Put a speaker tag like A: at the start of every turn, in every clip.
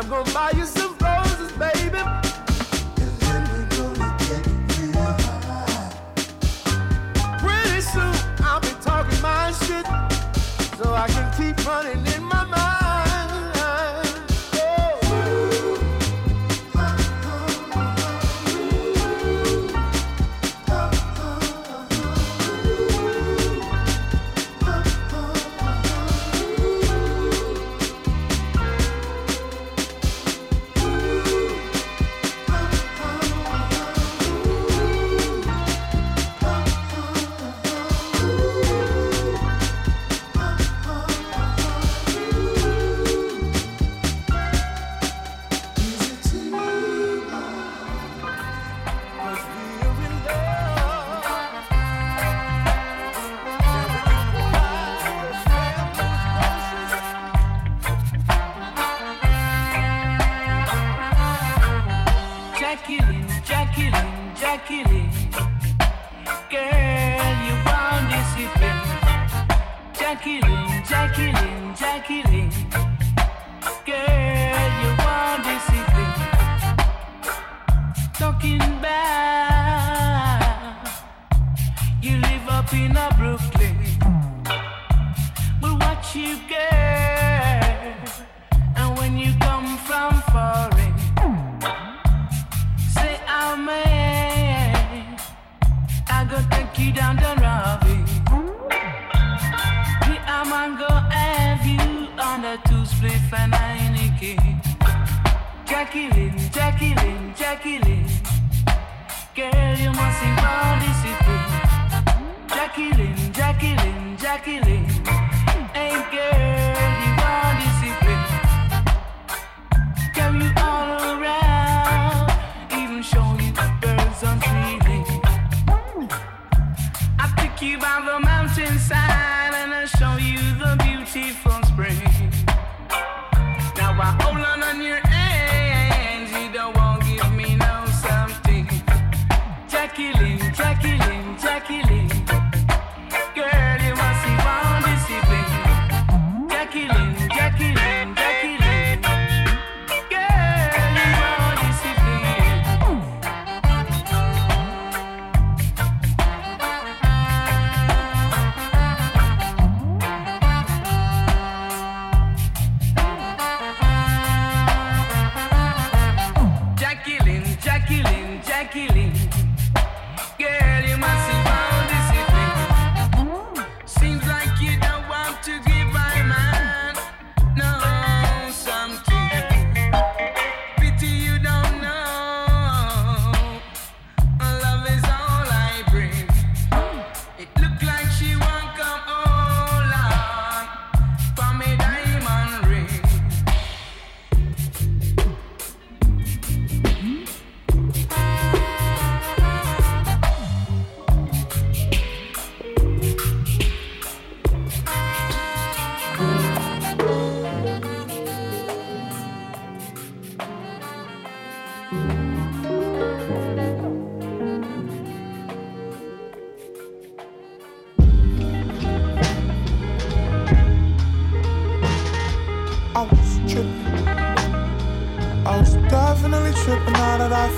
A: I'm gonna buy you some roses, baby. And then we're gonna get real. Pretty soon I'll be talking my shit, so I can keep running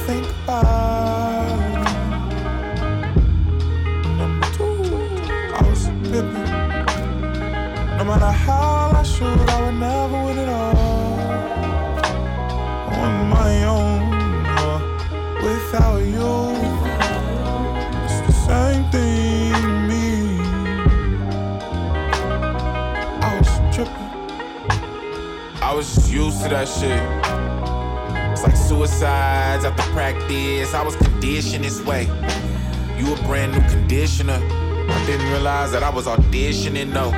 B: think about. Number two, I was pipping. No matter how I shoot, I would never win it all. On my own, or without you. It's the same thing to me. I was tripping.
C: I was just used to that shit. Suicides after practice. I was conditioned this way. You a brand new conditioner. I didn't realize that I was auditioning, no.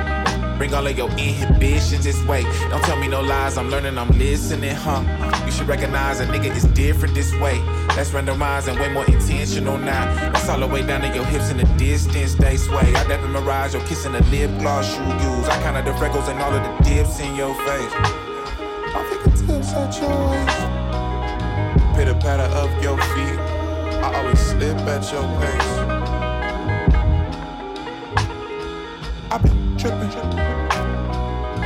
C: Bring all of your inhibitions this way. Don't tell me no lies, I'm learning, I'm listening, huh? You should recognize a nigga is different this way. Less randomized and way more intentional now. That's all the way down to your hips in the distance, they sway. I never mirage your kiss and the lip gloss you use. I counted the freckles and all of the dips in your face.
B: My fingertips at your waist. Pitter patter of your feet. I always slip at your pace. I've been tripping.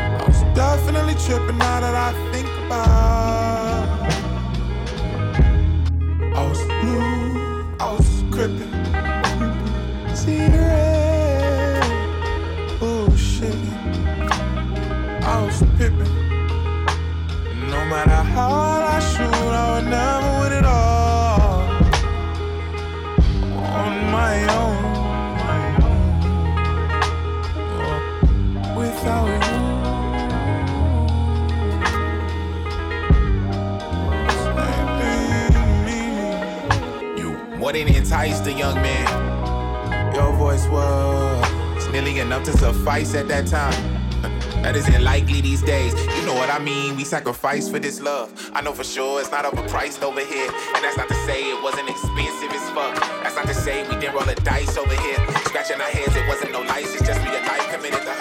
B: I was definitely tripping now that I think about.
C: Young man.
B: Your voice was
C: nearly enough to suffice at that time. That isn't likely these days. You know what I mean? We sacrifice for this love. I know for sure it's not overpriced over here. And that's not to say it wasn't expensive as fuck. That's not to say we didn't roll the dice over here. Scratching our heads, it wasn't no license. Just real life committed to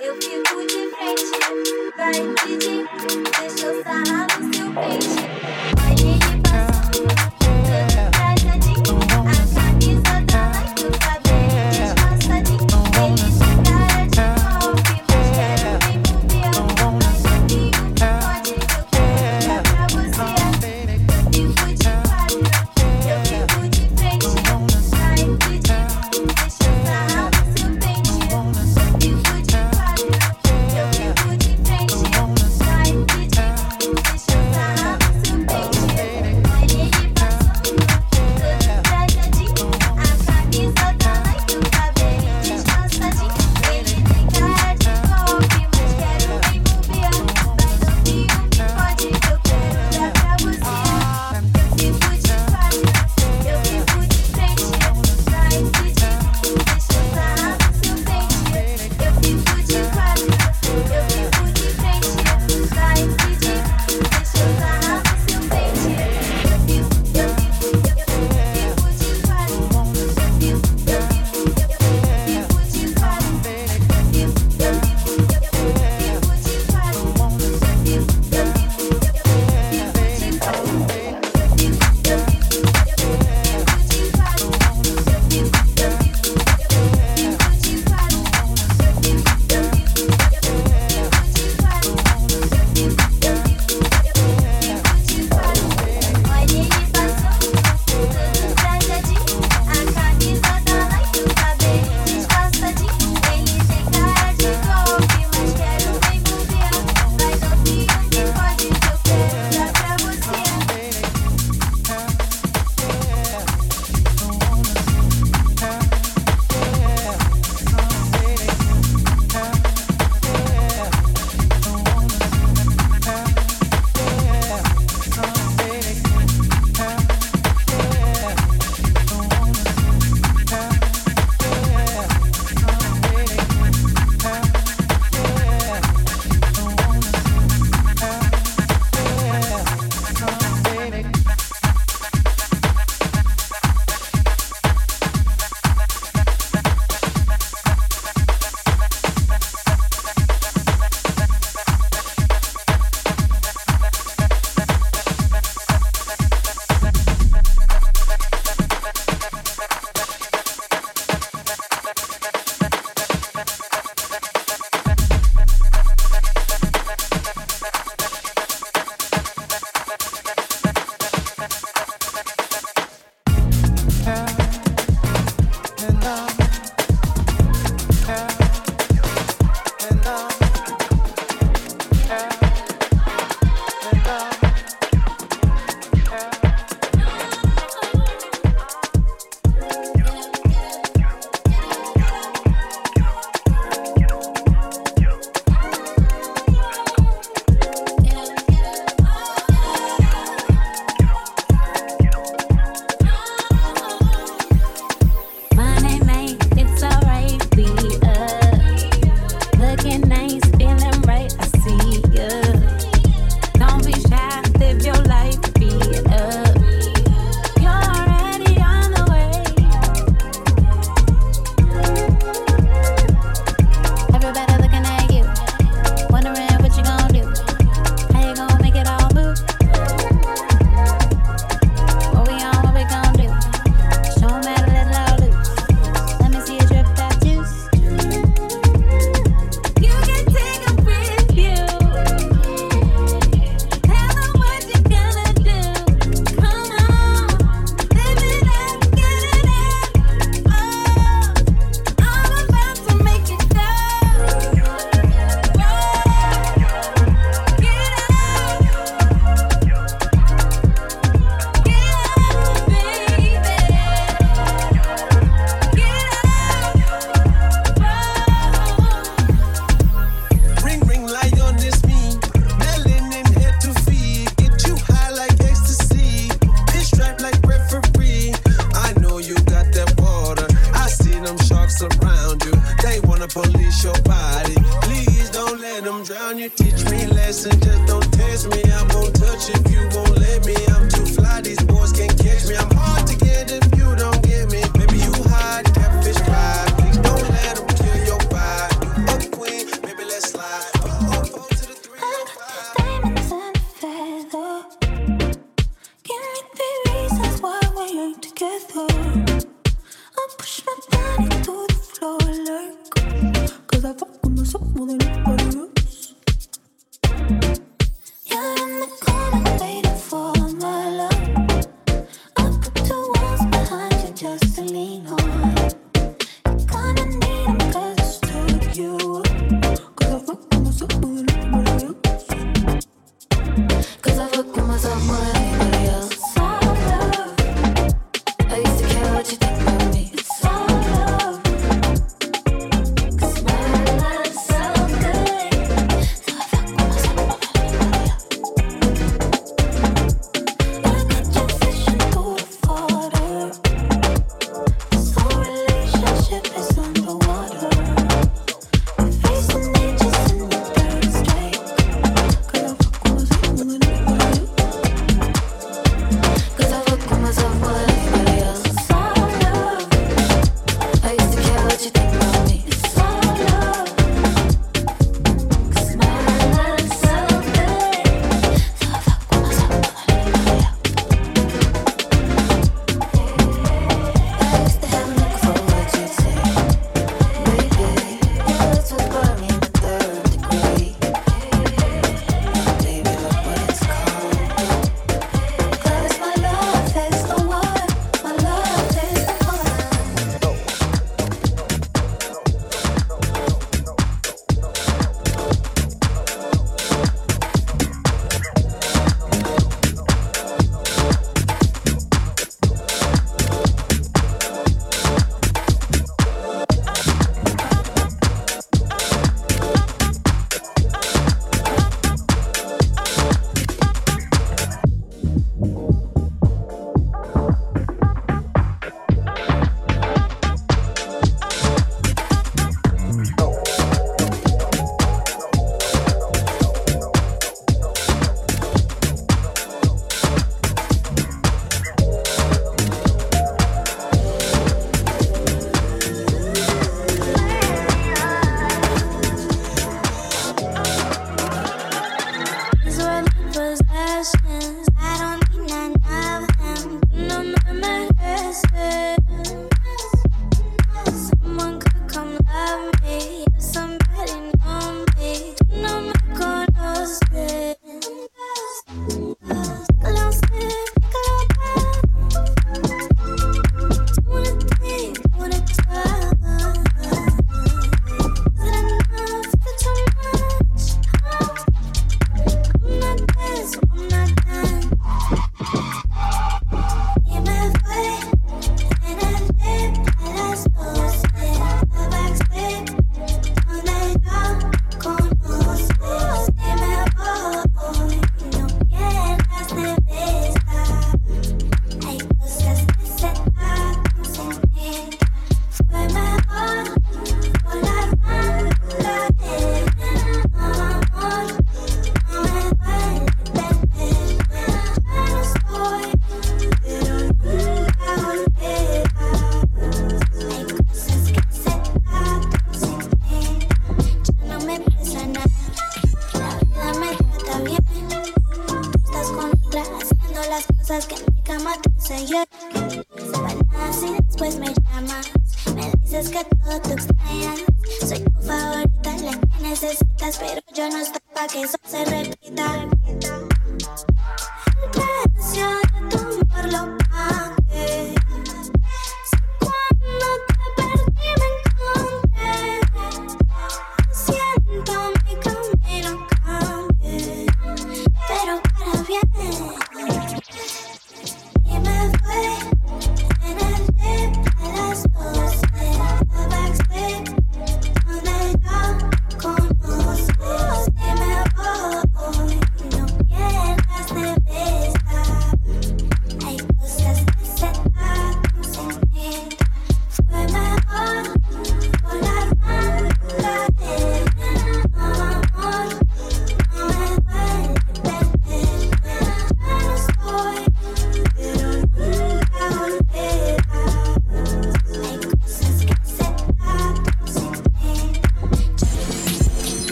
D: eu